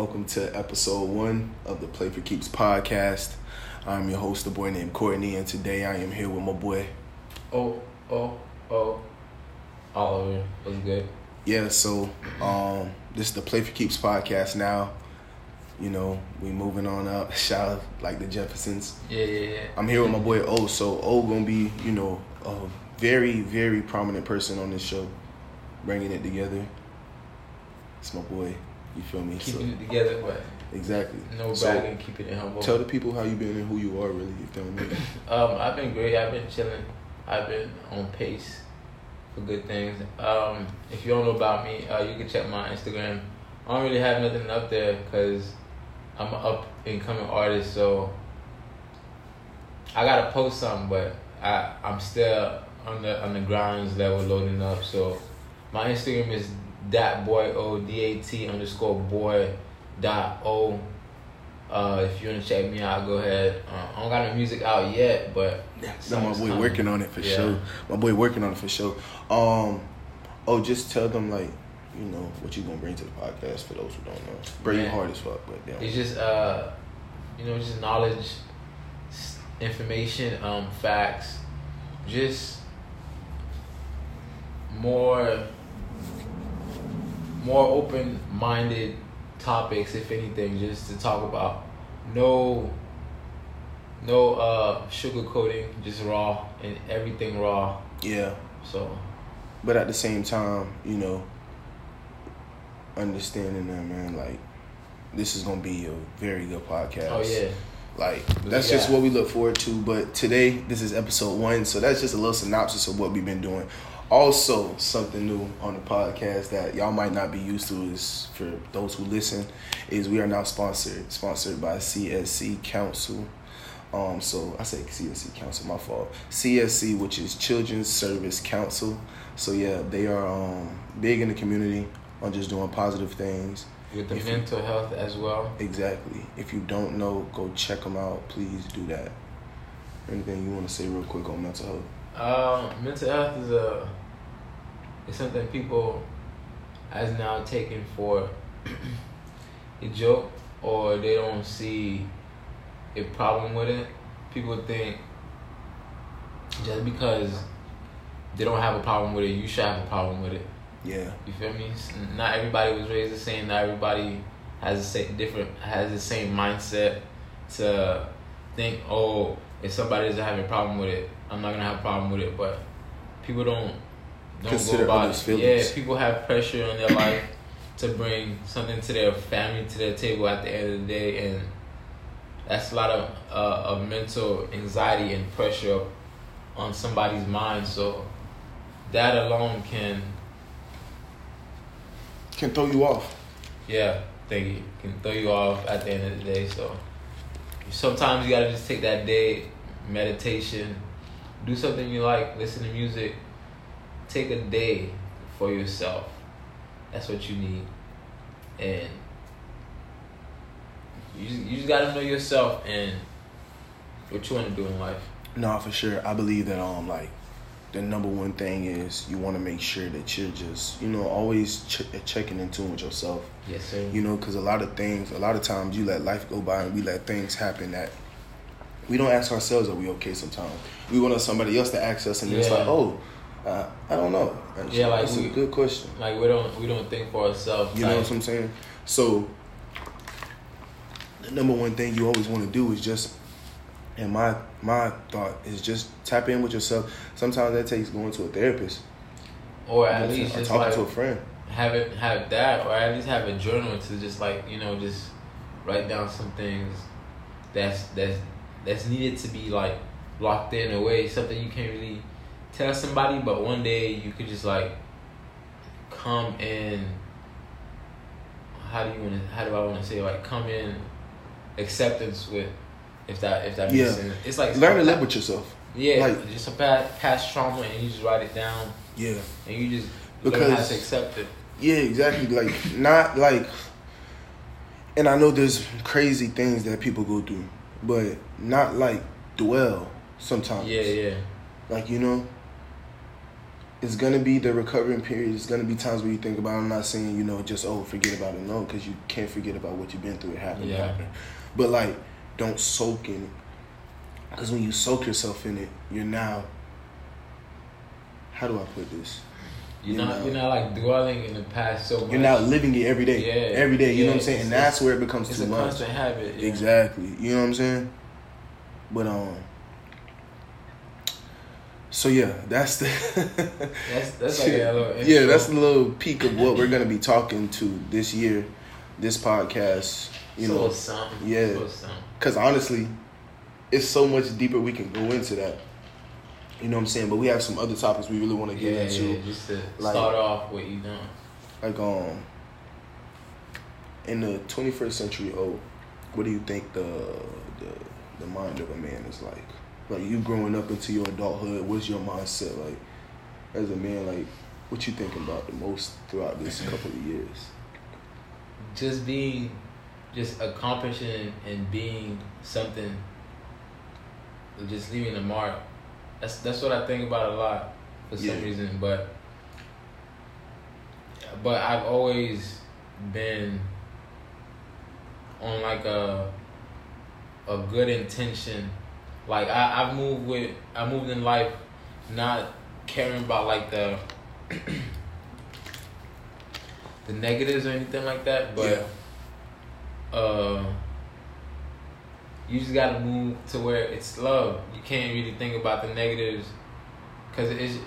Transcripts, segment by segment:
Welcome to episode one of the Play for Keeps podcast. I'm your host, a boy named Cortney, and today I am here with my boy. Oh, oh, oh. Oliver, what's good? Yeah, so um, this is the Play for Keeps podcast now. You know, we moving on up. Shout out like the Jeffersons. Yeah, yeah, yeah. I'm here with my boy O. So O gonna be, you know, a very, very prominent person on this show, bringing it together. It's my boy. You feel me? Keeping So- it together, but exactly. no So, bragging, keeping it humble. Tell the people how you been and who you are, really. You feel me? Um, I've been great. I've been chilling. I've been on pace for good things. Um, if you don't know about me, uh, you can check my Instagram. I don't really have nothing up there because I'm an up and coming artist, so I gotta post something, but I I'm still on the on the grounds level loading up. So my Instagram is dat boy o d a t underscore boy dot o. Uh, if you wanna check me out, go ahead. Uh, I don't got no music out yet, but No, my boy coming. working on it for Yeah. sure. My boy working on it for sure. Um, oh, just tell them like, you know, what you gonna bring to the podcast for those who don't know. Bring Man. hard as fuck, but damn. It's just uh, you know, just knowledge, information, um, facts, just more, more open-minded topics, if anything, just to talk about. No, no uh, sugarcoating, just raw and everything raw. Yeah, So but at the same time, you know, understanding that man, like, this is gonna be a very good podcast. oh yeah, Like that's just what we look forward to. But today, this is episode one, so that's just a little synopsis of what we've been doing. Also, something new on the podcast that y'all might not be used to is for those who listen, is we are now sponsored sponsored by CSC Council. Um, so I say CSC Council, my fault. CSC, which is Children's Service Council. So yeah, they are um, big in the community on just doing positive things. with the If you- mental health as well. Exactly. If you don't know, go check them out. Please do that. Anything you want to say real quick on mental health? Um, mental health is a is something people has now taken for a joke, or they don't see a problem with it. People think just because they don't have a problem with it, you should have a problem with it. Yeah. You feel me? Not everybody was raised the same. Not everybody has the same different has the same mindset to think, oh, if somebody doesn't have a problem with it, I'm not gonna have a problem with it. But people don't don't Consider go about others' it. feelings. Yeah, people have pressure on their life to bring something to their family to their table at the end of the day, and that's a lot of uh, of mental anxiety and pressure on somebody's mind. So that alone can Can throw you off. Yeah, thank you. Can throw you off at the end of the day. So sometimes you gotta just take that day, meditation, do something you like, listen to music, take a day for yourself. That's what you need, and you just, you just gotta know yourself and what you want to do in life. No, for sure. I believe that um like the number one thing is you want to make sure that you're just you know always ch- checking in tune with yourself. Yes, sir. You know, because a lot of things, a lot of times you let life go by and we let things happen that we don't ask ourselves are we okay sometimes. We want somebody else to ask us and it's like, oh, uh, I don't know. And Yeah, like that's a good question. like we don't we don't think for ourselves. You know what I'm saying? So the number one thing you always want to do is just and my my thought is just tap in with yourself. Sometimes that takes going to a therapist. or You know at least or talking like to a friend. have it have that or at least have a journal to just like you know just write down some things that's that's that's needed to be like locked in a way something you can't really tell somebody but one day you could just like come in how do you want to how do I want to say like come in acceptance with if that if that makes Yeah. sense it's like Learn to live with yourself. yeah like- just a past, past trauma and you just write it down Yeah. and you just learn how Because- to accept it Yeah, exactly. Like not like and I know there's crazy things that people go through, but not like dwell sometimes. yeah yeah Like, you know, it's gonna be the recovering period. It's gonna be times where you think about. It. I'm not saying you know just oh forget about it. No, because you can't forget about what you've been through. It happened. It Yeah. happened. But like, don't soak in it. Because when you soak yourself in it, you're now. How do I put this? You're You not you're not like dwelling in the past so much. You're now living it every day. Yeah. Every day. You know what I'm saying? And that's where it becomes It's too a much. constant habit. yeah. Exactly. You know what I'm saying? But um. So yeah, that's the. That's that's like a little yeah, that's a little peek of what we're gonna be talking to this year, this podcast. You It's a know, little something. yeah. It's a little something. because honestly, it's so much deeper we can go into that. You know what I'm saying? But we have some other topics we really want to get Yeah, into. yeah, just to like- start off what you doing. like um in the 21st century oh what do you think the the the mind of a man is like like you growing up into your adulthood what's your mindset like as a man like what you thinking about the most throughout this couple of years Just being, just accomplishing and being something. Just leaving a mark. That's that's what I think about a lot for some Yeah. reason. But but I've always been on like a a good intention. Like I, I've moved with I moved in life not caring about like the the negatives or anything like that, but uh you just gotta move to where it's love. You can't really think about the negatives because it's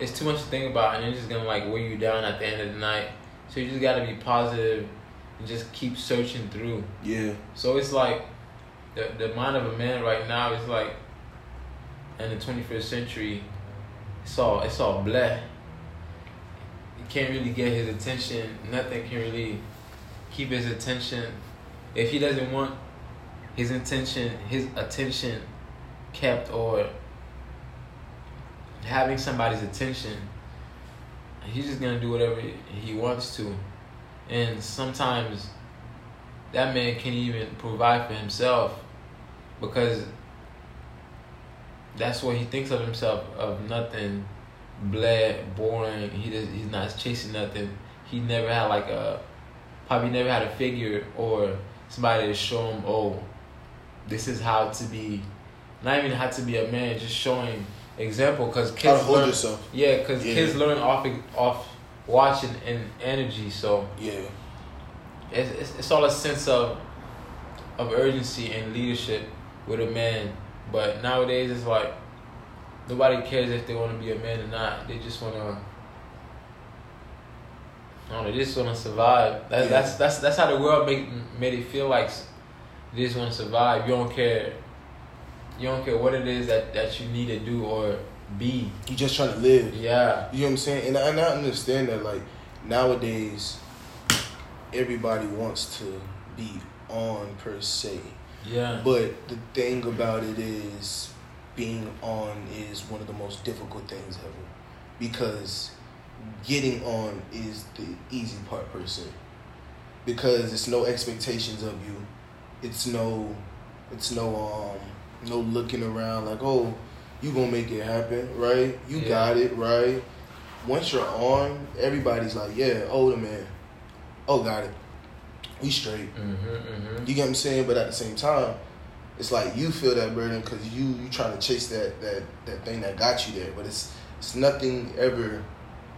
it's too much to think about, and it's just gonna like weigh you down at the end of the night. So you just gotta be positive and just keep searching through. yeah So it's like the the mind of a man right now is like in the twenty first century. It's all it's all black. You can't really get his attention. Nothing can really keep his attention. If he doesn't want his intention, his attention kept, or having somebody's attention, he's just gonna do whatever he wants to. And sometimes that man can't even provide for himself because that's what he thinks of himself of nothing bled boring he does he's not chasing nothing. He never had like a probably never had a figure or somebody to show him oh this is how to be not even how to be a man just showing example because how to kids hold learn yourself. Yeah because Yeah. kids learn off off watching and energy so yeah. it's, it's, it's all a sense of of urgency and leadership with a man. But nowadays it's like nobody cares if they want to be a man or not. They just want to. I don't know. They just want to survive. That's Yeah. that's that's that's how the world make made it feel like. They just want to survive. You don't care. You don't care what it is that that you need to do or be. you just trying to live Yeah. You know what I'm saying? And I, and I understand that, like, nowadays, everybody wants to be on per se. Yeah. But the thing about it is, being on is one of the most difficult things ever. Because getting on is the easy part per se. Because it's no expectations of you. It's no, it's no, um, no looking around like, oh, you gonna make it happen, right? You Yeah. got it, right? Once you're on, everybody's like, yeah, oh the man, oh got it, we straight. Mhm. Mhm. You get what I'm saying? But at the same time, it's like you feel that burden because you you trying to chase that that that thing that got you there. But it's it's nothing ever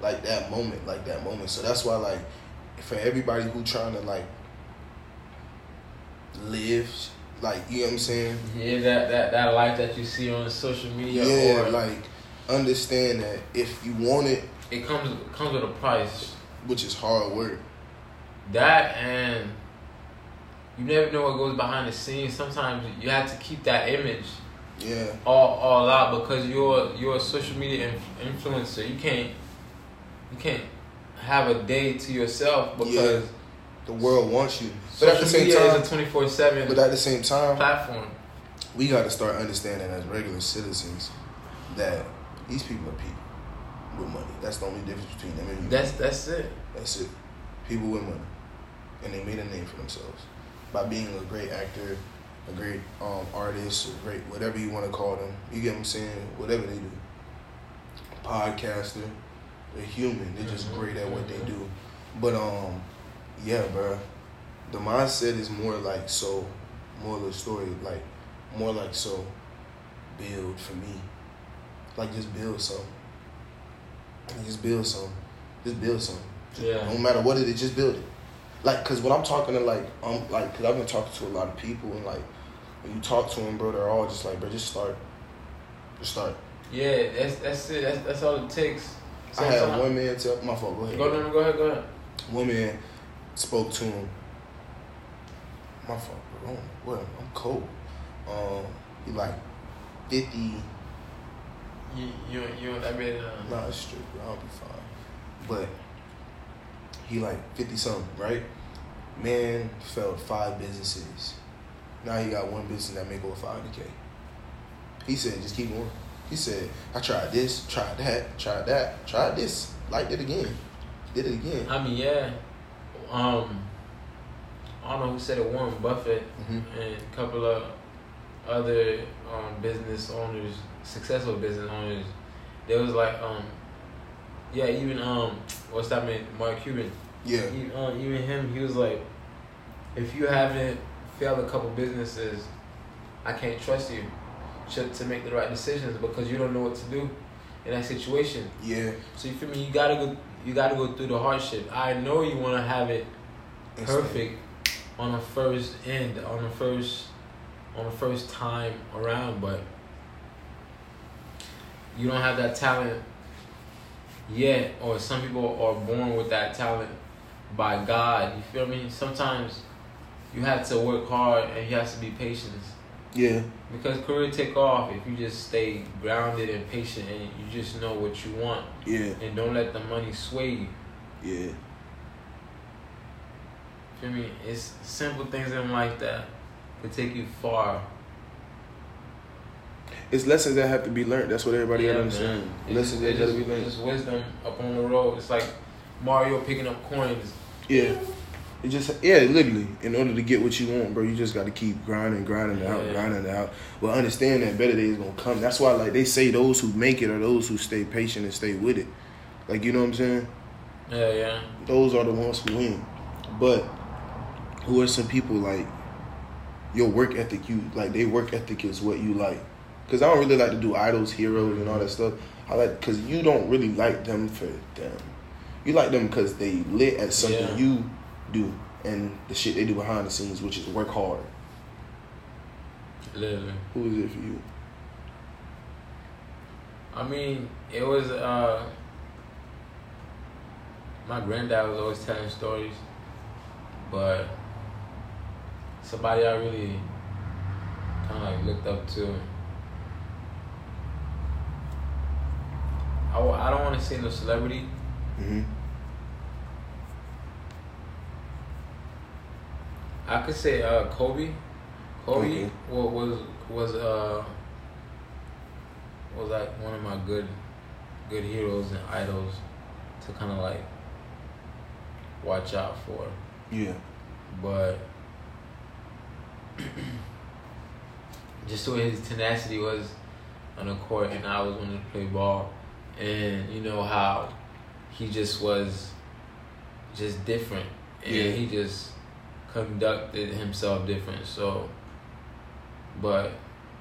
like that moment, like that moment. So that's why like for everybody who trying to like live, like you know what I'm saying? Yeah, that, that that life that you see on social media, Yeah, or like understand that if you want it, it comes comes with a price. which is hard work. That and you never know what goes behind the scenes. Sometimes you have to keep that image Yeah, all all out because you're you're a social media inf- influencer. You can't you can't have a day to yourself because the world wants you. But at the same time, is a twenty four seven but at the same time, platform. we got to start understanding as regular citizens that these people are people with money. That's the only difference between them and you. That's that's it. That's it. People with money, and they made a name for themselves by being a great actor, a great um, artist, a great whatever you want to call them. You get what I'm saying? Whatever they do, podcaster. They're human. They're just Mhm, great at what they do. But um, yeah, bro. The mindset is more like so. More of the story, like more like so. Build for me. Like just build some. Just build some. Just build some. Yeah. No matter what it is, just build it. Like, cause when I'm talking to like, um, like, cause I've been talking to a lot of people, and like, when you talk to them, bro, they're all just like, bro, just start, just start. Yeah, that's that's it. That's, that's all it takes. I had one man tell my fault. Go ahead. Go, no, go ahead, go ahead. One man spoke to him. My fault, bro. What? I'm cold. Um, he like fifty. You you you I mean uh, Nah, it's straight, bro. I'll be fine. But he like fifty something, right? Man failed five businesses. Now he got one business that make over five hundred k. He said, just keep going. He said, I tried this, tried that, tried that, tried this, liked it again, did it again. I mean yeah. Um I don't know who said it, Warren Buffett hmm and a couple of other um, business owners, successful business owners, there was like, um, yeah, even um, what's that man, Mark Cuban, Yeah, he, uh, even him, he was like, if you haven't failed a couple businesses, I can't trust you to, to make the right decisions because you don't know what to do in that situation. yeah. So you feel me? You gotta go. You gotta go through the hardship. I know you want to have it perfect on the first end, on the first, on the first time around, but you don't have that talent yet, or some people are born with that talent by God. You feel me? Sometimes you have to work hard and you have to be patient Yeah, because career take off if you just stay grounded and patient and you just know what you want yeah, and don't let the money sway you. yeah. Feel me? It's simple things in life that could take you far. It's lessons that have to be learned. That's what everybody Yeah, gotta man. understand. Lessons that it's gotta be learned. it's just wisdom up on the road. It's like Mario picking up coins. Yeah. It just yeah, literally. In order to get what you want, bro, you just got to keep grinding, grinding it out, Yeah. grinding out. But understand that better days gonna come. That's why, like they say, those who make it are those who stay patient and stay with it. Like you know what I'm saying? Yeah, yeah. Those are the ones who win. But who are some people like your work ethic? You like their work ethic is what you like. Cause I don't really like to do idols, heroes, and all that stuff. I like because you don't really like them for them. You like them because they lit at something Yeah. you do and the shit they do behind the scenes, which is work hard. Literally. Who is it for you? I mean, it was uh my granddad was always telling stories, but somebody I really kind of like looked up to. I, I don't want to say no celebrity, Mm-hmm. I could say uh, Kobe. Kobe Okay. wa- was was uh was like one of my good good heroes and idols to kind of like watch out for. Yeah. But just the way his tenacity was on the court, and I was wanting to play ball, and you know how he just was just different, and Yeah. he just conducted himself different. So, but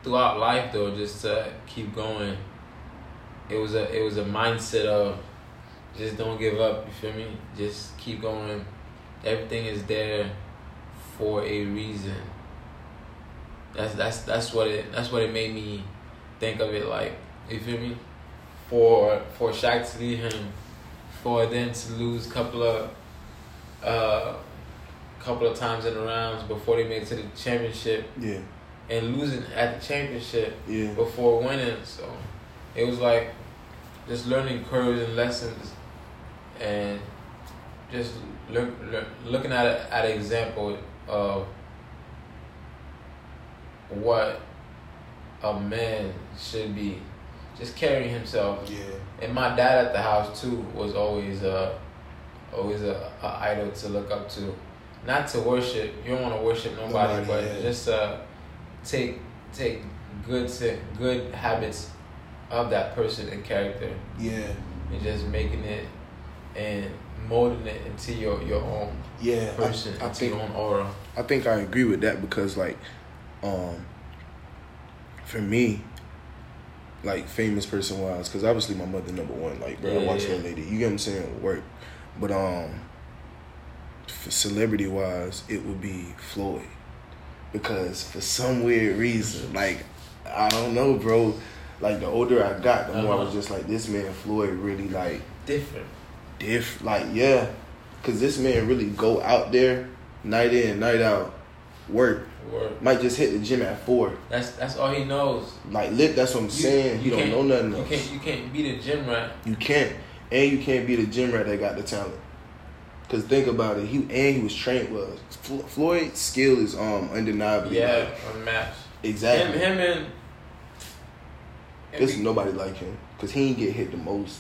throughout life though, just to keep going, it was a it was a mindset of just don't give up. You feel me? Just keep going. Everything is there for a reason. That's that's that's what it that's what it made me think of it like. You feel me? For for Shaq to leave him, for them to lose a couple of uh couple of times in the rounds before they made it to the championship Yeah. and losing at the championship Yeah. before winning. So it was like just learning curves and lessons, and just look, look, looking at it, at an example of what a man should be, just carrying himself. Yeah. And my dad at the house too was always a always a, a idol to look up to, not to worship. You don't want to worship nobody, Nobody, but yeah. just uh, take take good to good habits of that person and character Yeah, and just making it and molding it into your your own yeah. I- person, I, into think your own aura. I think I agree with that because like, um, for me, like famous person wise, because obviously my mother number one. Like, bro, I watch yeah. that lady. You get what I'm saying? Work, but um, for celebrity wise, it would be Floyd, because for some weird reason, like, I don't know, bro. Like the older I got, the more I was Uh-huh. just like, this man Floyd really like Different. diff like yeah because this man really go out there night in night out work Word. might just hit the gym at four That's that's all he knows. like lit that's what i'm saying he don't know nothing You else can't you can't beat the gym rat. you can't and you can't be the gym rat that got the talent because think about it he and he was trained well floyd's skill is um undeniably Yeah, like, unmatched. exactly Him, him and there's nobody like him because he ain't get hit the most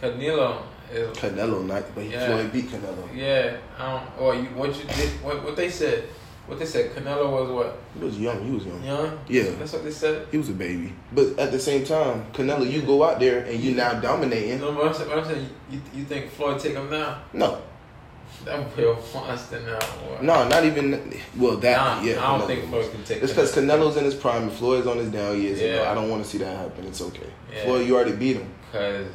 Canelo is canelo night but Yeah. floyd beat canelo yeah. I don't. Or you, what you did? What what they said? What they said? Canelo was what he was young he was young young. Yeah. That's what they said. He was a baby. But at the same time, Canelo, you go out there and you now dominating. know what I'm saying? What I'm saying you, you think Floyd take him now? No. That Will be a Monster now. boy. No, not even well that Nah, yeah. I don't Canelo think. Floyd can take. It's because Canelo's in his prime and Floyd's on his down years. You know, Yeah. I don't want to see that happen. It's okay. Yeah. Floyd, you already beat him. Cause,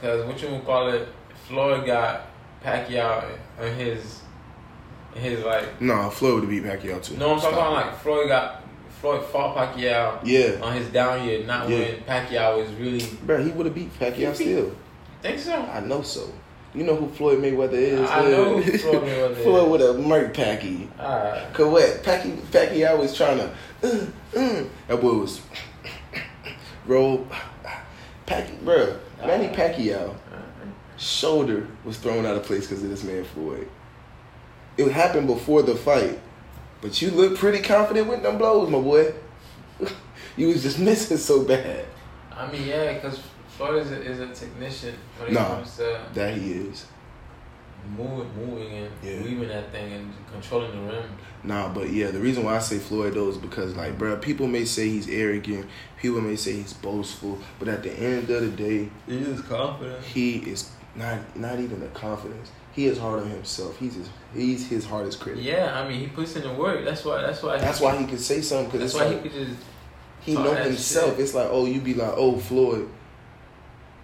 cause what you gonna call it? Floyd got Pacquiao in his, his like. No, Floyd would have beat Pacquiao too. No, I'm talking about like Floyd got Floyd fought Pacquiao Yeah, on his down year, not Yeah. when Pacquiao was really. bro, he would have beat Pacquiao beat- still. Think so? I know so. You know who Floyd Mayweather is? I know who Floyd Mayweather is. Floyd would have murked Packy. Alright. Cause what? Packy, Pacquiao was trying to. Uh, uh, that boy was. Bro, Packy, bro, Manny Pacquiao. shoulder was thrown out of place because of this man Floyd. It happened before the fight, but you look pretty confident with them blows, my boy. you was just missing so bad. I mean, yeah, because Floyd is a, is a technician when it Nah. comes to That he is. moving, moving and Yeah. weaving that thing and controlling the rim. Nah, but yeah, the reason why I say Floyd though is because like, bruh, people may say he's arrogant, people may say he's boastful, but at the end of the day, He is confident. he is not not even the confidence. He is hard on himself. He's his, he's his hardest critic. Yeah, I mean, he puts in the work. That's why. That's why. That's why he could say something because That's why like, he could just. He know himself. shit. It's like, oh, you be like, oh, Floyd,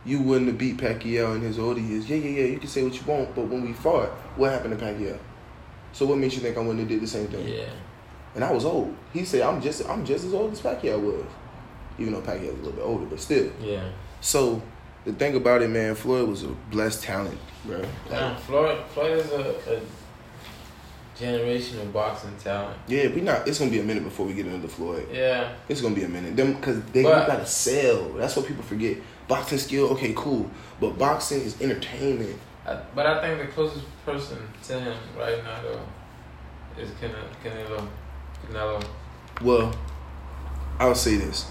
you wouldn't have beat Pacquiao in his older years. Yeah, yeah, yeah. You can say what you want, but when we fought, what happened to Pacquiao? So what makes you think I wouldn't have did the same thing? Yeah. And I was old. He said, I'm just, I'm just as old as Pacquiao was, even though Pacquiao was a little bit older, but still. Yeah. So the thing about it, man, Floyd was a blessed talent, bro. Now, Floyd. Floyd is a, a generational boxing talent. yeah, we not. It's gonna be a minute before we get into Floyd. Yeah. It's gonna be a minute. Them because they But- gotta sell. That's what people forget. Boxing skill, okay, cool. But boxing is entertainment. I, but I think the closest person to him right now though is Can- Canelo. Canelo. Well, I'll say this.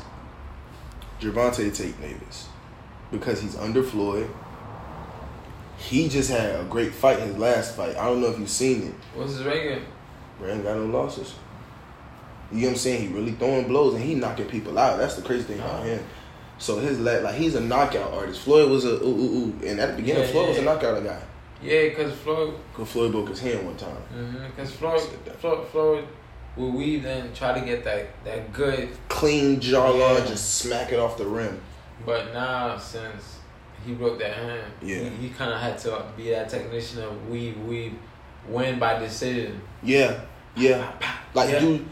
Gervonta Tank Davis. Because he's under Floyd. He just had a great fight his last fight. I don't know if you've seen it. What's his record? Brandon got no losses. You know what I'm saying? He really throwing blows and he knocking people out. That's the crazy thing about him. So his la- like he's a knockout artist. Floyd was a ooh ooh ooh, and at the beginning, Yeah, Floyd was a knockout guy. Yeah, because Floyd. Cause Floyd broke his hand one time. Mm-hmm. Because Floyd, Floyd, Floyd will weave and try to get that that good. Clean jawline, Yeah. just smack it off the rim. But now since he broke that hand, Yeah. he, he kind of had to be that technician of we weave, win by decision. Yeah, yeah. Like Yeah. do,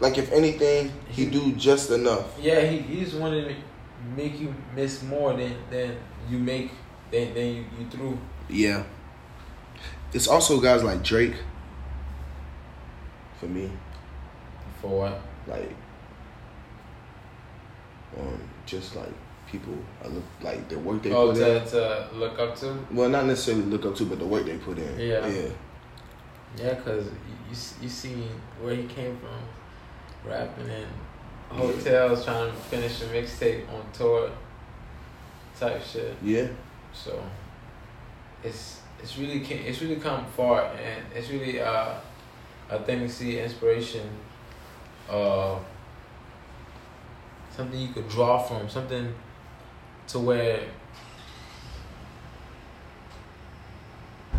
like if anything, he do just enough. Yeah, he, he just wanted to make you miss more than than you make than than you, you threw. Yeah. It's also guys like Drake. For me, For what? like, um, just like people, I look like the work they oh, put to, in. to look up to. Well, not necessarily look up to, but the work they put in. Yeah. yeah, Yeah, cause you you, see where he came from, rapping in hotels, trying to finish a mixtape on tour, type shit. yeah. So it's it's really it's really come far, and it's really uh, a thing to see inspiration. Uh, something you could draw from, something to where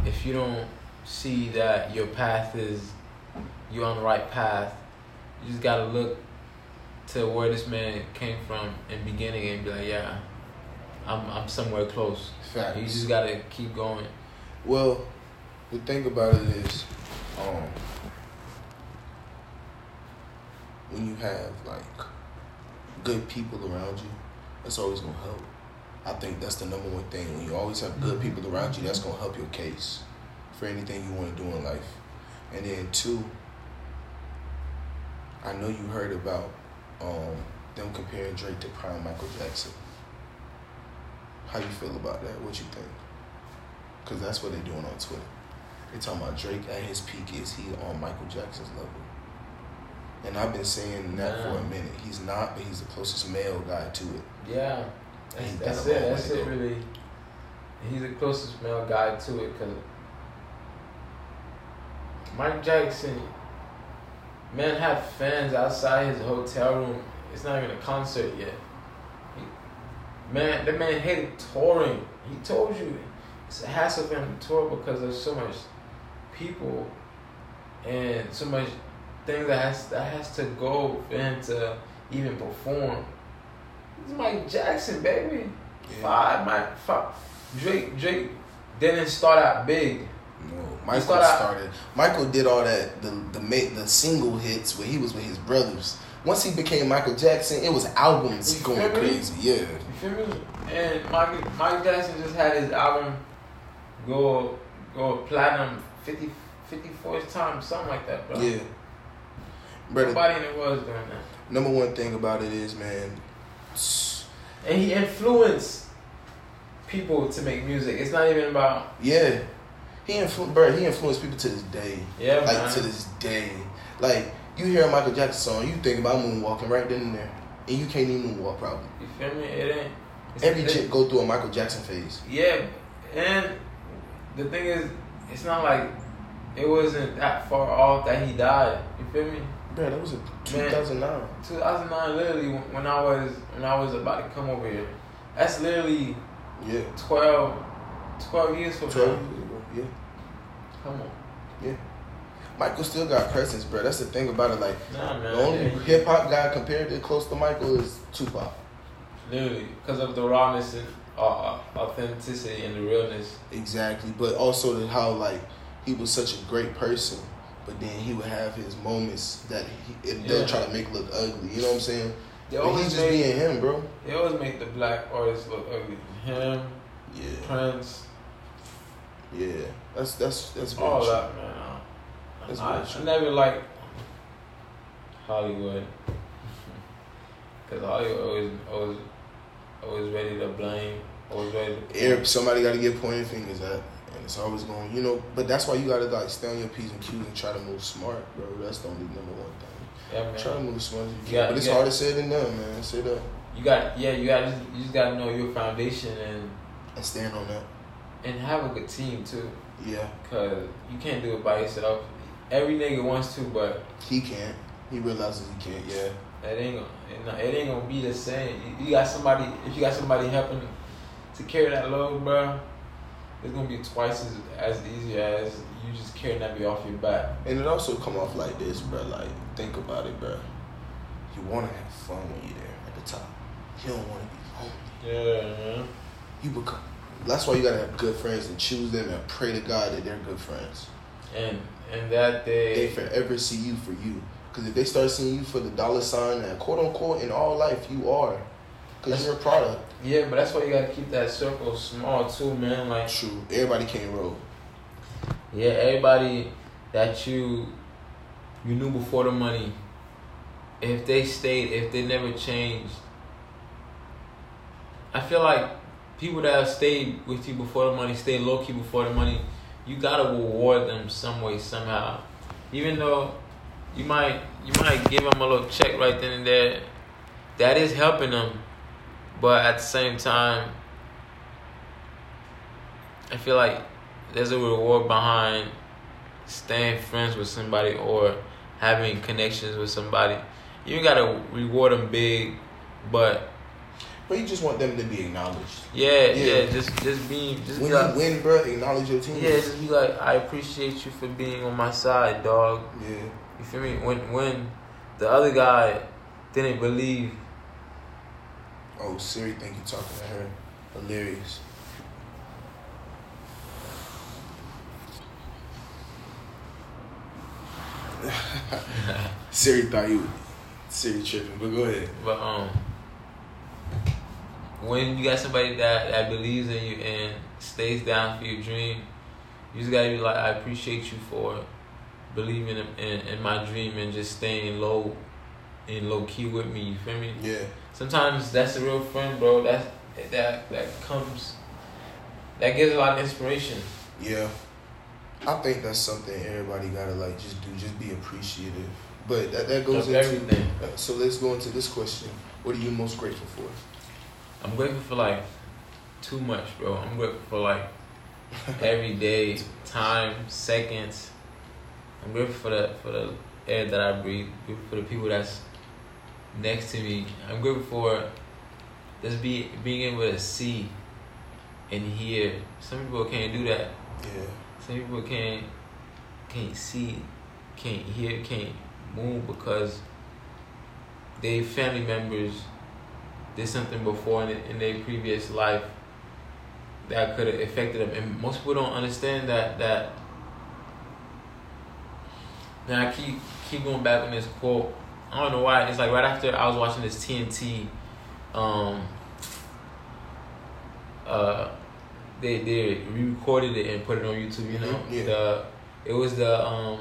if you don't see that your path is you're on the right path, you just gotta look to where this man came from in beginning and be like, yeah, I'm I'm somewhere close. Facts. You just gotta keep going. Well, the thing about it is, um, when you have like good people around you, that's always gonna help. I think that's the number one thing. When you always have good people around you, that's gonna help your case for anything you want to do in life. And then two, I know you heard about um, them comparing Drake to prime Michael Jackson. How you feel about that? What you think? Because that's what they're doing on Twitter. They're talking about Drake at his peak is he on Michael Jackson's level. And I've been saying that for a minute. He's not, but he's the closest male guy to it. Yeah, that's, that's it. That's it. Really, he's the closest male guy to it because Mike Jackson, man, had fans outside his hotel room. It's not even a concert yet. He, man, the man hated touring. He told you it's a hassle for him to tour because there's so much people and so much things that has that has to go for him to even perform. It's Mike Jackson, baby. Five, Mike, five. Drake, Drake didn't start out big. No, Michael started. Michael did all that the the ma- the single hits where he was with his brothers. Once he became Michael Jackson, it was albums You going crazy. Yeah, You feel me? And Mike, Mike Jackson just had his album go go platinum 50, 54 times, something like that, bro. yeah. Brother, Nobody in the world is doing that. number one thing about it is, man. And he influenced people to make music. It's not even about Yeah, he influ- bro, He influenced people to this day. yeah, like man. to this day. Like you hear a Michael Jackson song, you think about moonwalking right then and there, and you can't even moonwalk probably. You feel me? It ain't. Every it- chick go through a Michael Jackson phase. Yeah, and the thing is, it's not like it wasn't that far off that he died. You feel me? Bro, that was in 2009. 2009, literally, when when I was when I was about to come over here. That's literally Yeah, 12, 12 years from 12 now. years ago. Yeah. Come on. Yeah. Michael still got presence, bro. That's the thing about it. Like Nah, man. the only yeah, hip hop guy compared to close to Michael is Tupac. Literally, because of the rawness and uh, uh, authenticity and the realness. Exactly, but also how like he was such a great person, but then he would have his moments that he, it, they'll try to make look ugly. You know what I'm saying? They But he's always just make being him, bro. they always make the black artists look ugly. Him, Yeah, Prince, yeah. That's that's that's very all true. that man. That's I, very I true. never liked Hollywood because Hollywood always always always ready to blame, always ready. To Every- somebody got to get pointing fingers at, and it's always going, you know. But that's why you got to like stay on your p's and q's and try to move smart, bro. That's the only number one thing. yeah, man. Try to move smart as you can, Yeah, but it's harder said than done, man. Say that You got yeah, you got you just gotta know your foundation and and stand on that. and have a good team too, Yeah, cause you can't do it by yourself. Every nigga wants to, but he can't. He realizes he can't. Yeah, it ain't gonna it ain't gonna be the same. You, you got somebody if you got somebody helping to carry that load, bro. It's gonna be twice as as easy as you just carrying that be off your back. and it also come off like this, bro. Like think about it, bro. You want to have fun when you're there at the top. You don't want to be lonely. Yeah, man. You become. That's why you gotta have good friends and choose them and pray to God that they're good friends. And and that they day, forever see you for you. Because if they start seeing you for the dollar sign that quote unquote in all life you are, because you're a product. Yeah, but that's why you gotta keep that circle small too, man. Like True. Everybody can't roll. Yeah, everybody that you you knew before the money, if they stayed, if they never changed, I feel like people that have stayed with you before the money, stay low key before the money, you gotta reward them some way somehow. Even though you might you might give them a little check right then and there, that is helping them, but at the same time, I feel like there's a reward behind staying friends with somebody or having connections with somebody. You gotta reward them big But But you just want them to be acknowledged. yeah, yeah, Yeah. just just being just When be like, you win, bro, acknowledge your team. yeah, just be like, I appreciate you for being on my side, dog. Yeah. You feel me? When when the other guy didn't believe, Oh, Siri think you talking to her. Hilarious. Siri thought you Siri tripping, but go ahead. but um, when you got somebody that that believes in you and stays down for your dream, you just gotta be like, I appreciate you for believing in, in, in my dream and just staying low, in low key with me. You feel me? Yeah. Sometimes that's a real friend, bro. That's that that comes that gives a lot of inspiration. Yeah. I think that's something everybody gotta like just do, just be appreciative. But that, that goes Of into everything. uh, so let's go into this question. What are you most grateful for? I'm grateful for like too much, bro. I'm grateful for like every day, time, seconds. I'm grateful for the for the air that I breathe. Grateful for the people that's next to me. I'm grateful for just be being able to see and hear. Some people can't do that. Yeah. Some people can't can't see, can't hear, can't move because they family members did something before in, in their previous life that could have affected them, and most people don't understand that that. Now I keep keep going back on this quote. I don't know why. It's like right after I was watching this TNT, um, uh, they they re-recorded it and put it on YouTube. You know, Mhm, yeah. the it was the um,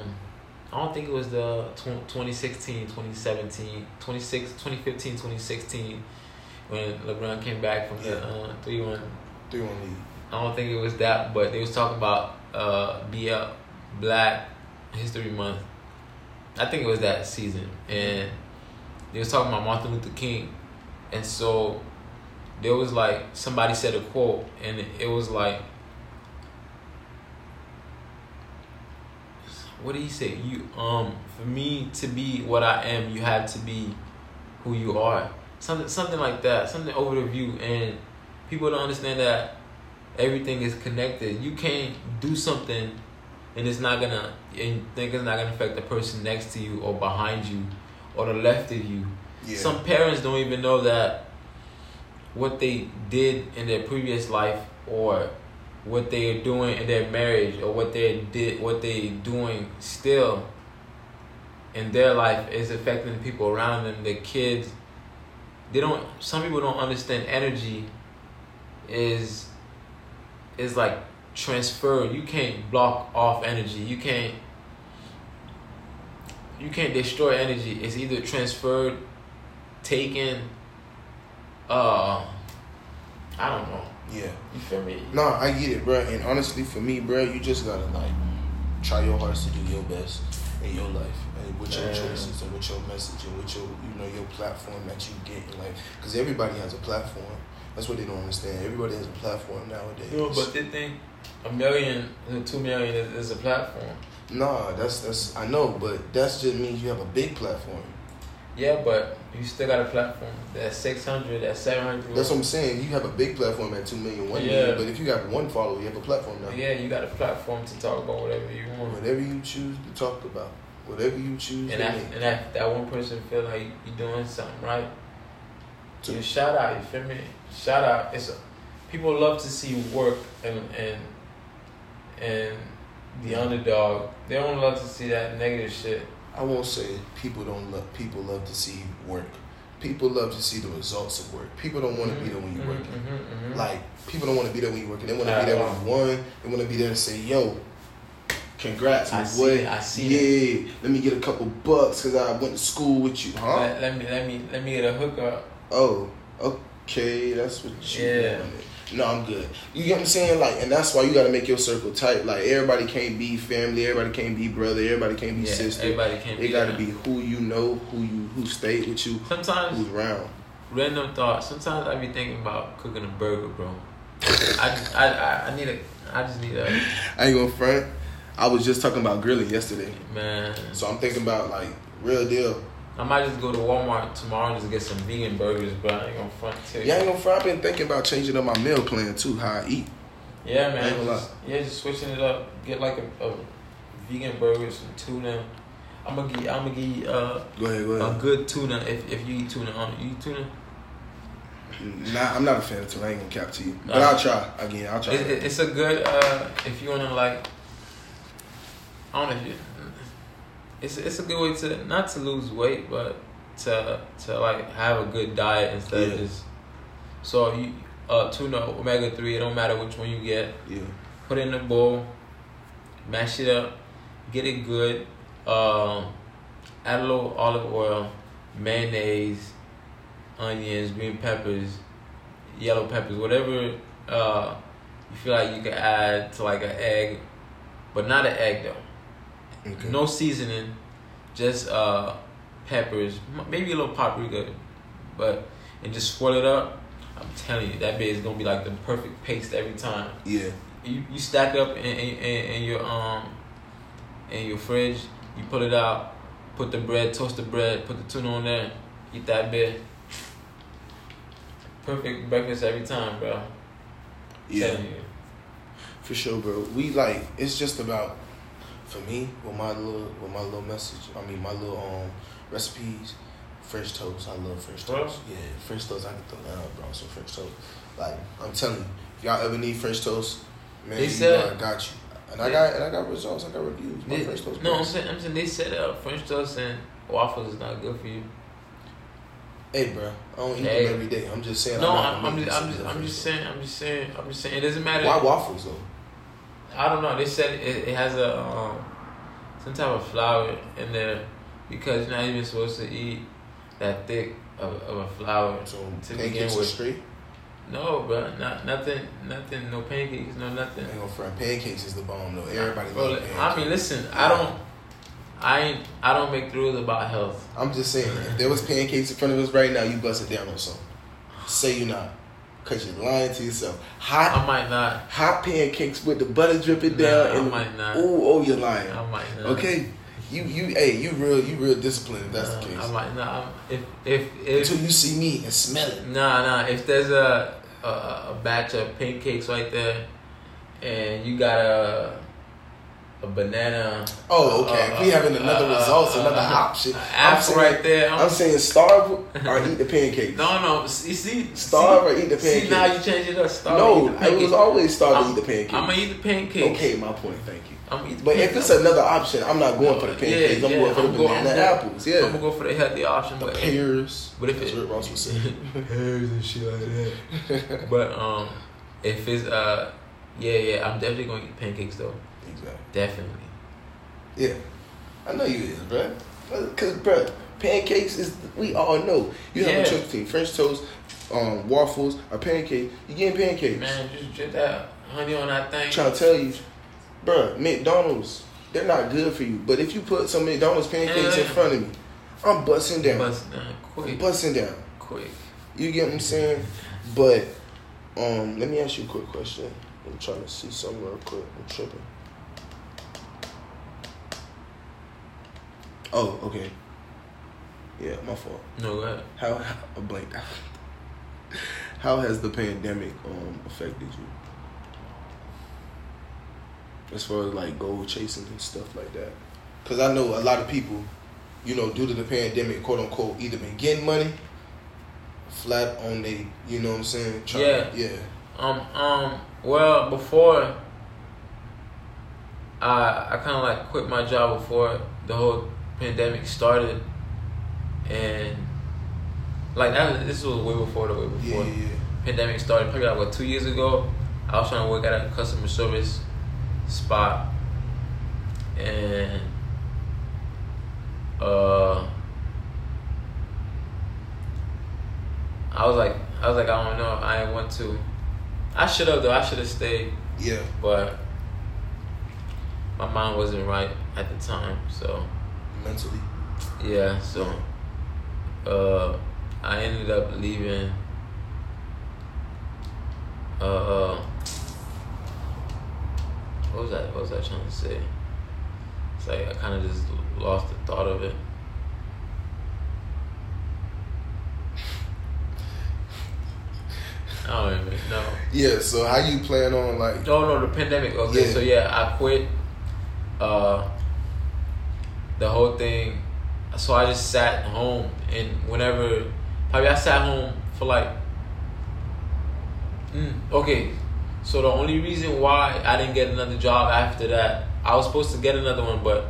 I don't think it was the tw- 2016, 2017, 26, 2015, 2016 when LeBron came back from the Yeah. uh, three one. Three one lead. I don't think it was that, but they was talking about uh, BL Black History Month. I think it was that season, and they was talking about Martin Luther King, and so there was like somebody said a quote, and it, was like, what did he say? You um, for me to be what I am, you have to be who you are. Something something like that. Something over the view, and people don't understand that everything is connected. You can't do something and it's not gonna and think it's not gonna affect the person next to you or behind you or the left of you. Yeah. Some parents don't even know that what they did in their previous life or what they are doing in their marriage or what they did what they doing still in their life is affecting the people around them, their kids. They don't some people don't understand energy is is like transferred. You can't block off energy. You can't you can't destroy energy. It's either transferred, taken, uh I don't know. Yeah. You feel me? No, I get it, bro. And honestly, for me, bro, you just gotta like try your hardest to do your best in your life and with your Yeah. choices and with your message and with your you know your platform that you get in life. Because everybody has a platform. That's what they don't understand. Everybody has a platform nowadays. You know, but they think a million, two million is, is a platform. Nah, that's that's I know, but that just means you have a big platform. Yeah, but you still got a platform that's six hundred, that's seven hundred. That's what I'm saying. You have a big platform at two million, one Yeah. million, but if you got one follower, you have a platform now. Yeah, you got a platform to talk about whatever you want. Whatever you choose to talk about, whatever you choose And to that, and that, that one person feel like you're doing something right. To- You shout out, you feel me? Shout out. It's a, people love to see work and and and the underdog. They don't love to see that negative shit. I won't say people don't love people love to see work. People love to see the results of work. People don't want to be there when you're Mhm, working. mhm, mhm. Like people don't want to be there when you're working. They want to be there when you won. They want to be there to say, "Yo, congrats, I my see boy. it, I see yeah, let me get a couple bucks because I went to school with you, huh? Let, let me let me let me get a hookup. Oh, okay, that's what you Yeah. wanted. No, I'm good. You get what I'm saying? Like, and that's why you got to make your circle tight. Like, everybody can't be family. Everybody can't be brother. Everybody can't be Yeah, sister. everybody can't It be got to that. be who you know, who you who stayed with you, Sometimes who's around. random thought. Sometimes I be thinking about cooking a burger, bro. I, just- I, I, I need a, I just need a, I ain't gonna front. I was just talking about grilling yesterday, man. so I'm thinking about like real deal I might just go to Walmart tomorrow and just get some vegan burgers, bro. I ain't gonna front too. Yeah, I ain't gonna front. I've been thinking about changing up my meal plan too, how I eat. Yeah, man. Just, yeah, just switching it up. Get like a, a vegan burger, some tuna. I'm gonna get. I'm gonna you uh, Go ahead, go a good tuna if, if you eat tuna. On you eat tuna? Nah, I'm not a fan of tuna. I ain't gonna cap to you, but Nah. I'll try again. I'll try. It, it's a good uh, if you wanna like. I don't know if you. It's it's a good way to not to lose weight, but to to like have a good diet instead of just. So you uh tuna omega three. It don't matter which one you get. yeah, Put it in a bowl, mash it up, get it good. Um, add a little olive oil, mayonnaise, onions, green peppers, yellow peppers, whatever uh, you feel like you can add to like an egg, but not an egg though. Okay. No seasoning, just uh, peppers, maybe a little paprika, but and just swirl it up. I'm telling you, that bit is gonna be like the perfect paste every time Yeah, you, you stack up in, in, in, your um in your fridge. You pull it out, put the bread, toast the bread, put the tuna on there, eat that bit. Perfect breakfast every time, bro. yeah. You. For sure, bro. We like it's just about for me with my little with my little message. I mean my little um recipes. French toast. I love French toast. Yeah, French toast. I can throw that up, bro. Some French toast. Like I'm telling you, if y'all ever need French toast, man, They you said- I got you. And I got and I got results. I got reviews. My They- French toast. no, I'm saying, I'm saying they said uh, French toast and waffles is not good for you. Hey, bro. I don't eat Hey. them every day. I'm just saying. No, I'm, I'm, I'm just, I'm just, I'm just saying, I'm just saying, I'm just saying. It doesn't matter. Why waffles though? I don't know. They said it, it has a um, some type of flour in there because you're not even supposed to eat that thick of, of a flour. So To begin pancakes with. straight. No, bro, not nothing, nothing, no pancakes, no nothing. I ain't gonna front. Pancakes is the bomb though. Everybody Bro, loves pancakes. I mean, listen, I don't, I ain't, I don't make the rules about health. I'm just saying, if there was pancakes in front of us right now, you bust it down on something. Say you not, cause you're lying to yourself. Hot, I might not. hot pancakes with the butter dripping Nah, down. I and might not. Ooh, oh, you're lying. I might not. Okay, you, you, hey, you real, you real disciplined if that's Nah, the case. I might not. If, if, if, Until you see me and smell it. Nah, nah. If there's a, a a batch of pancakes right there, and you got a a banana. Oh, okay. if we having another uh, results, uh, another uh, option. uh, apple saying, right there. I'm- I'm saying starve or eat the pancakes. No, no. You see, Starve see, or eat the pancakes. See pancakes? now you change it up. Starve. no, or eat the it was always starve to I'm- eat the pancakes. I'm gonna eat the pancakes. okay, my point. Thank you. I'm gonna eat the But if it's another option, I'm not going for the pancakes. I'm going for the I'm going- banana I'm going- apples. Yeah. I'm gonna go for the healthy option. the but pears. But if That's it- what Ross was saying. pears and shit like that. but um, if it's uh, yeah, yeah, I'm definitely gonna eat pancakes though. Exactly. Definitely. Yeah. I know you is, bro. Cause, bro, pancakes is we all know. You have a choice between French toast, um, waffles, or pancake. You getting pancakes. Man, just drip that honey on that thing. I'm trying to tell you, bro, McDonald's, they're not good for you. But if you put some McDonald's pancakes in front of me, I'm busting down. Bust down I'm quick, busting down. quick. You get what I'm saying? But um, let me ask you a quick question. I'm trying to see something real quick. I'm tripping. Oh, okay. Yeah, my fault. No, go ahead. How I blanked out. How has the pandemic um affected you? As far as like goal chasing and stuff like that. Cause I know a lot of people, you know, due to the pandemic, quote unquote, either been getting money, flat on they, you know what I'm saying? Yeah. yeah. Um, um. Well, before I I kind of like quit my job before the whole pandemic started, and like that. This was way before the way before yeah, yeah. pandemic started. Probably like what two years ago. I was trying to work at a customer service spot, and uh, I was like, I was like, I don't know, I didn't want to. I should have though. I should have stayed, Yeah. but my mind wasn't right at the time. So mentally. Yeah, so uh, I ended up leaving. Uh, uh what was that? What was I trying to say? It's like I kind of just lost the thought of it. I don't even know. Yeah, so how you plan on like? Oh no, the pandemic. Okay, yeah. so yeah, I quit. Uh, the whole thing. So I just sat home, and whenever, probably I sat home for like. Mm, okay, so the only reason why I didn't get another job after that, I was supposed to get another one, but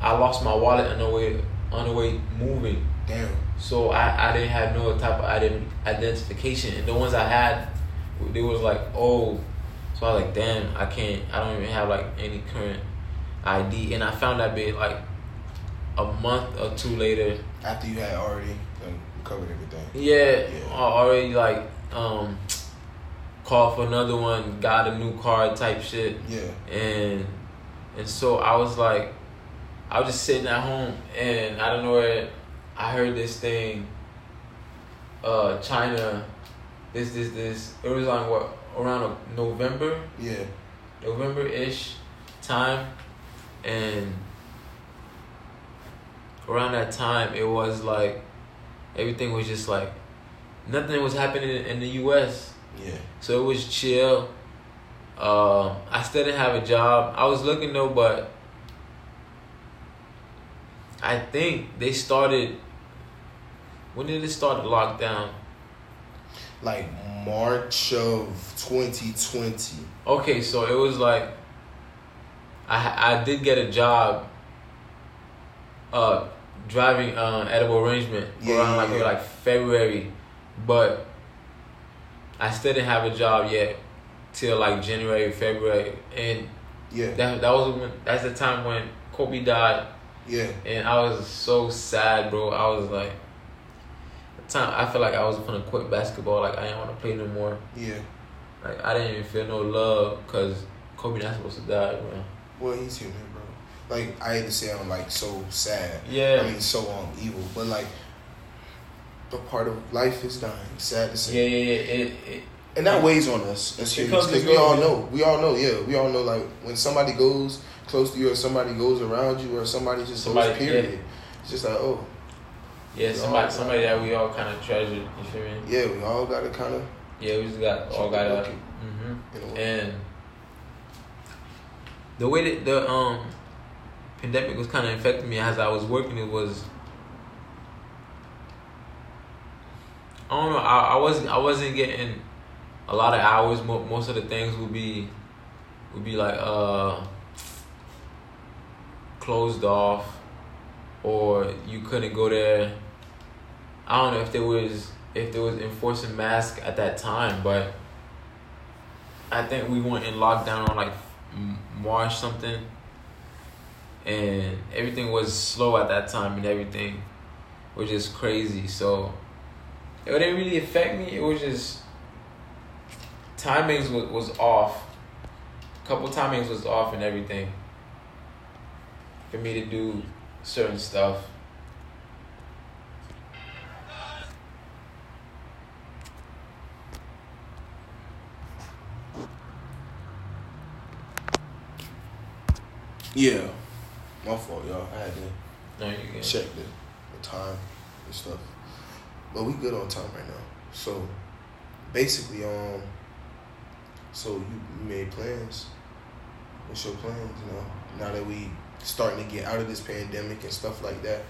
I lost my wallet on the way on the way moving. Damn. So I, I didn't have no type of ident- identification, and the ones I had, they was like old. So I was like, damn, I can't. I don't even have like any current ID, and I found that bit like a month or two later. After you had already covered everything. Yeah, Yeah. I already like um called for another one, got a new card type shit, Yeah. and and so I was like, I was just sitting at home, and I don't know where I heard this thing. Uh, China, this this this. It was on what around November, Yeah. November ish time, and around that time it was like everything was just like nothing was happening in the U.S. Yeah. So it was chill. Uh, I still didn't have a job. I was looking though, but I think they started. When did it start the lockdown? Like March of 2020. Okay, so it was like I I did get a job. Uh, driving uh, edible arrangement Yeah, around like yeah. like February, but I still didn't have a job yet till like January February, and Yeah. that that was when that's the time when Kobe died, Yeah. and I was so sad, bro. I was like, the time I feel like I was gonna quit basketball. Like I didn't want to play no more. Yeah. Like I didn't even feel no love because Kobe not supposed to die, bro. Well, he's human. Like I hate to say I'm like so sad. Yeah. I mean, so um evil, but like the part of life is dying. Sad to say. Yeah, yeah, yeah. It, it, And that weighs on us as humans because we all know. We all know. Yeah, we all know. Like when somebody goes close to you, or somebody goes around you, or somebody just Somebody- goes. Period. It's just like oh yeah, somebody, all- somebody that we all kind of treasured. You feel me? yeah, we all gotta kind of Yeah, we just got all got it to. looking. hmm. And the way that the um pandemic was kind of affecting me as I was working, it was. I don't know. I, I wasn't. I wasn't getting a lot of hours. Mo- most of the things would be, would be like uh, closed off, or you couldn't go there. I don't know if there was if there was enforcing mask at that time, but I think we went in lockdown on like March something, and everything was slow at that time, and everything was just crazy. So it didn't really affect me. It was just timings was, was off. A couple timings was off and everything for me to do certain stuff. Yeah, my fault, y'all. I had to No, check the, the time and stuff, but we good on time right now. So basically, um, so you made plans. What's your plans? You know, now that we starting to get out of this pandemic and stuff like that.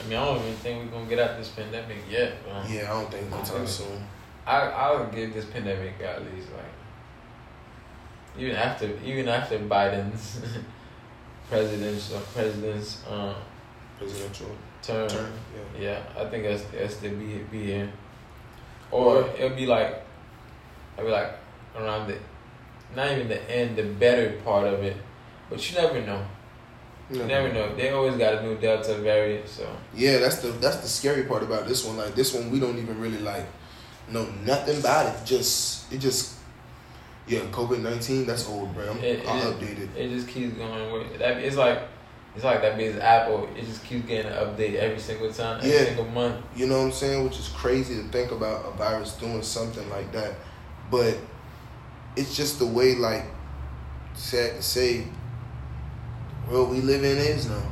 I mean, I don't even think we're gonna get out of this pandemic yet. Yeah, I don't think no time soon. I I would give this pandemic at least like even after even after Biden's president's uh, president's um, Presidential term. term. Yeah. Yeah, I think that's that's to be be here, or Right. it'll be like, I'll be like around the, not even the end, the better part of it, but you never know. You never know. They always got a new Delta variant, so Yeah, that's the that's the scary part about this one. Like this one, we don't even really like know nothing about it. Just it just yeah, COVID nineteen. That's old, bro. I'm, It- I'll it- update it. just keeps going that. It's like it's like that bitch Apple. It just keeps getting an update every single time, every Yeah. single month. You know what I'm saying? Which is crazy to think about a virus doing something like that. But it's just the way, like, sad to say, the world we live in is now.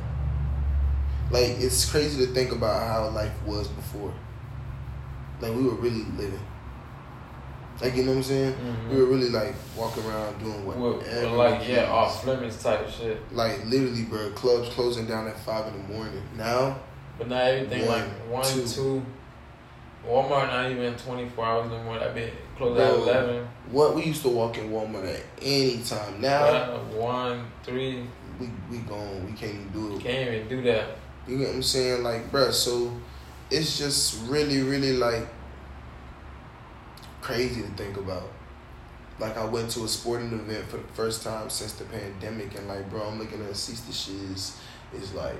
Like, it's crazy to think about how life was before. Like, we were really living. Like you know what I'm saying? Mhm. We were really like walking around doing whatever. with like yeah, off limits type shit. Like literally, bro. Clubs closing down at five in the morning. Now, But not everything One, like one, two. two. Walmart not even twenty four hours no more. That be closed at eleven. what we used to walk in Walmart at any time. Now Uh, one, three. we we gone. We can't even do it. can't even do that. You know what I'm saying? Like, bruh, so it's just really, really like crazy to think about. Like, I went to a sporting event for the first time since the pandemic, and like, bro, I'm looking at see the shit is, is like,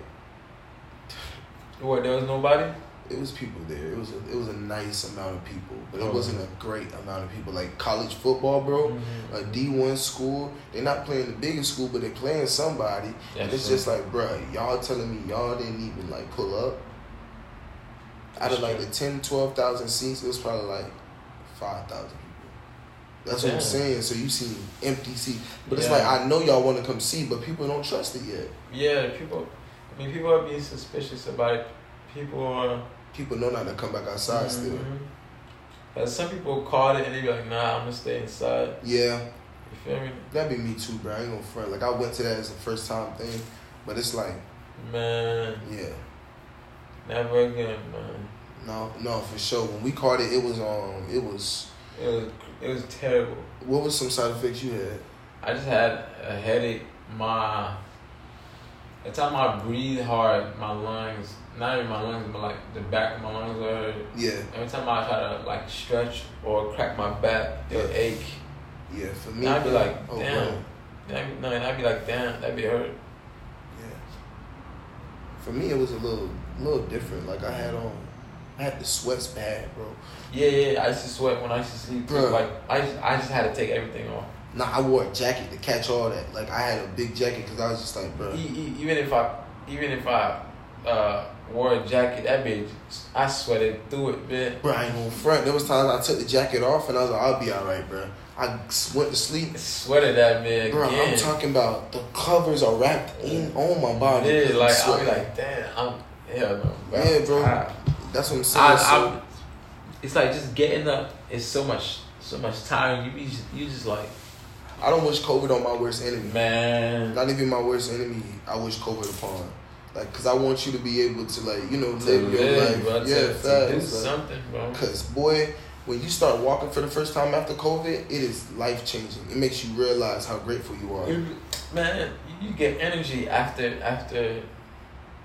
What? There was nobody. it was people there. It was a, it was a nice amount of people, but it Oh. wasn't a great amount of people. Like college football, bro, Mhm. a D one school. They're not playing the biggest school, but they're playing somebody. and it's true. just like, bro, y'all telling me y'all didn't even like pull up. Out of like the 10, 12,000 seats, it was probably like 5,000 people. That's what I'm saying. So you see empty seats. But it's like, I know y'all want to come see, but people don't trust it yet. Yeah, people. I mean, people are being suspicious about it. People are. People know not to come back outside still. Mhm. But some people called it and they be like, "Nah, I'm gonna stay inside." Yeah, You feel me, that'd be me too, bro. I ain't gonna front. Like, I went to that as a first time thing, but it's like, man? yeah. Never again, man. No, no, for sure. When we caught it, it was um, it was. It was it was terrible. What was some side effects you had? I just had a headache. My the time I breathe hard, my lungs, not even my lungs, but like the back of my lungs are hurt. Yeah, Every time I try to like stretch or crack my back, it'll Yeah. ache. yeah. For me, And I'd be like, oh, damn. I'd no, and I'd be like, damn, that'd be hurt. Yeah. For me, it was a little, little different. Like I had on, I had the sweats bad, bro. Yeah, yeah. I used to sweat when I used to sleep. Bruh. Like I, just, I just had to take everything off. Nah, I wore a jacket to catch all that. Like I had a big jacket because I was just like, bro. Even if I, even if I, uh, wore a jacket, that bitch, I sweated through it, man. Bro, I ain't front. There was times I took the jacket off and I was like, I'll be all right, bro. I went to sleep. Sweated that bitch Bro, again. I'm talking about the covers are wrapped in on my body. Yeah, like I'm like, damn, I'm hell no. Bro. Yeah, bro. I, That's what I'm saying. I, so, I'm- it's like just getting up is so much, so much time. You be just, you just like, I don't wish COVID on my worst enemy. man, Not even my worst enemy. I wish COVID upon. Like, cause I want you to be able to like, you know, to live your life. bro, yeah, to, to do. Something, bro. Cause boy, when you start walking for the first time after COVID, it is life changing. It makes you realize how grateful you are. You- man, you get energy after after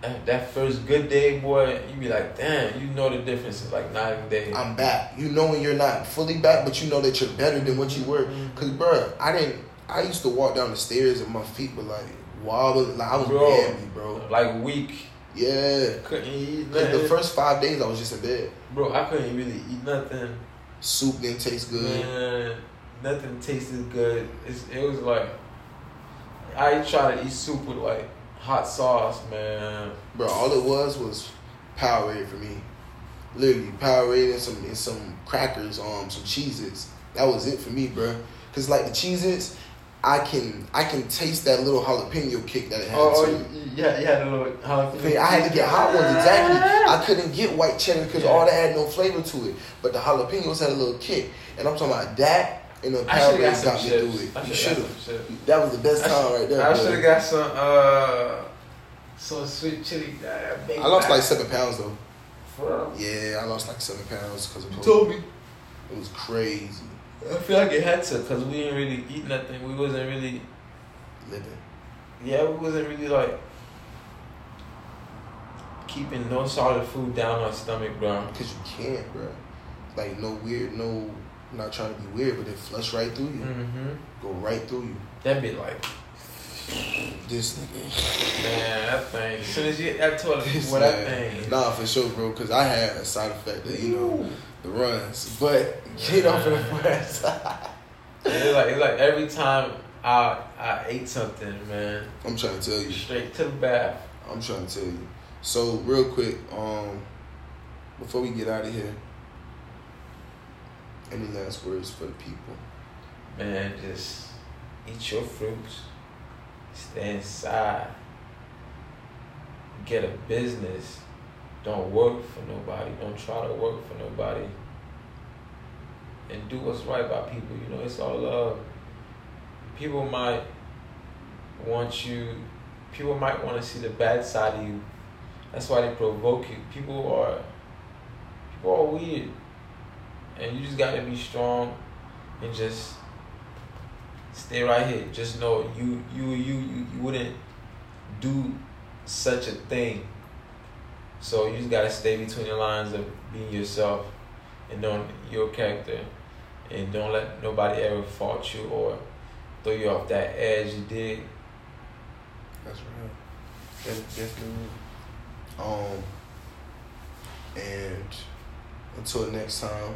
uh, that first good day, boy. You be like, damn, you know the difference in like nine days. I'm back. You know when you're not fully back, but you know that you're better than what you were. Mm-hmm. Cause bro, I didn't. I used to walk down the stairs and my feet were like wobbling. Like I was Bro. bambi, bro. like weak, Yeah. couldn't eat nothing. the first five days I was just in bed. Bro, I couldn't really eat nothing. Soup didn't taste good. Man, nothing tasted good. It's, it was like I try to eat soup with like hot sauce, man. Bro, all it was was Powerade for me. Literally, Powerade and some and some crackers, um, some Cheez-Its. That was it for me, bro. Cause like the Cheez-Its, I can I can taste that little jalapeno kick that it had. Oh, to oh you, had, a little jalapeno. I had to get hot ones exactly. I couldn't get white cheddar because Yeah. all that had no flavor to it. But the jalapenos had a little kick, and I'm talking about that. And the I should got me through it. You should have got have. some chips. That was the best time right there. I should have got some uh some sweet chili. Uh, I lost like seven pounds though. Bro. Yeah, I lost like seven pounds because of told me. It was crazy I feel like it had to because we didn't really eat nothing. We wasn't really. living. Yeah, we wasn't really like keeping no solid food down our stomach, bro. Because you can't, bro. Like, no weird, no, I'm not trying to be weird, but it flush right through you. Mm-hmm. Go right through you. That be like, This nigga. man, that thing. As soon as you that toilet, This what that man. thing. Nah, for sure, bro. Because I had a side effect that, you know, the runs. But get off of the press. It's like it's like every time I I ate something, man, I'm trying to tell you. straight to the bath. I'm trying to tell you. So, real quick, um, before we get out of here, any last words for the people? Man, just eat your fruits. Stay inside. Get a business. Don't work for nobody. Don't try to work for nobody. and do what's right by people. You know, it's all love. People might want you. People might want to see the bad side of you. That's why they provoke you. People are people are weird, and you just got to be strong and just stay right here. Just know you you you you, you wouldn't do such a thing. So you just gotta stay between the lines of being yourself and don't your character and don't let nobody ever fault you or throw you off that edge you did. That's real. That's definitely real. Um and until next time.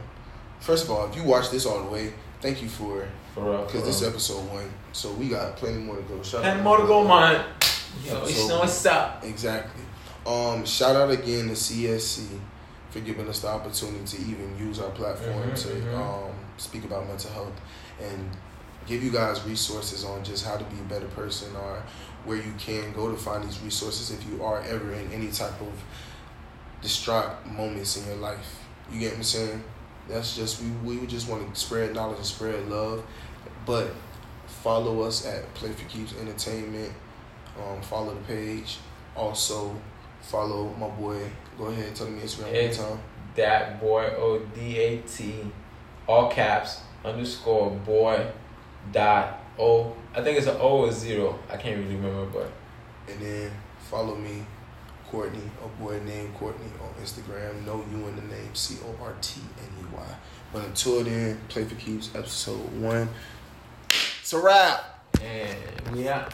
First of all, if you watch this all the way, thank you for For because this is episode one. So we got plenty more to go. Shout Plenty out more to go, man. Yo, Episode you know what's up. Exactly. Um, shout out again to CSC for giving us the opportunity to even use our platform Mhm, to mhm. um, speak about mental health and give you guys resources on just how to be a better person or where you can go to find these resources if you are ever in any type of distraught moments in your life. You get what I'm saying? That's just we we just want to spread knowledge and spread love, but follow us at Play for Keeps Entertainment. Um, follow the page. Also follow my boy. Go ahead, tell me Instagram It's- time. That boy O D A T, all caps underscore boy dot O. I think it's an O or zero. I can't really remember, but And then follow me, Cortney, a boy named Cortney on Instagram. No you in the name, C O R T why. But until then, play for keeps episode one. It's a wrap. And we out.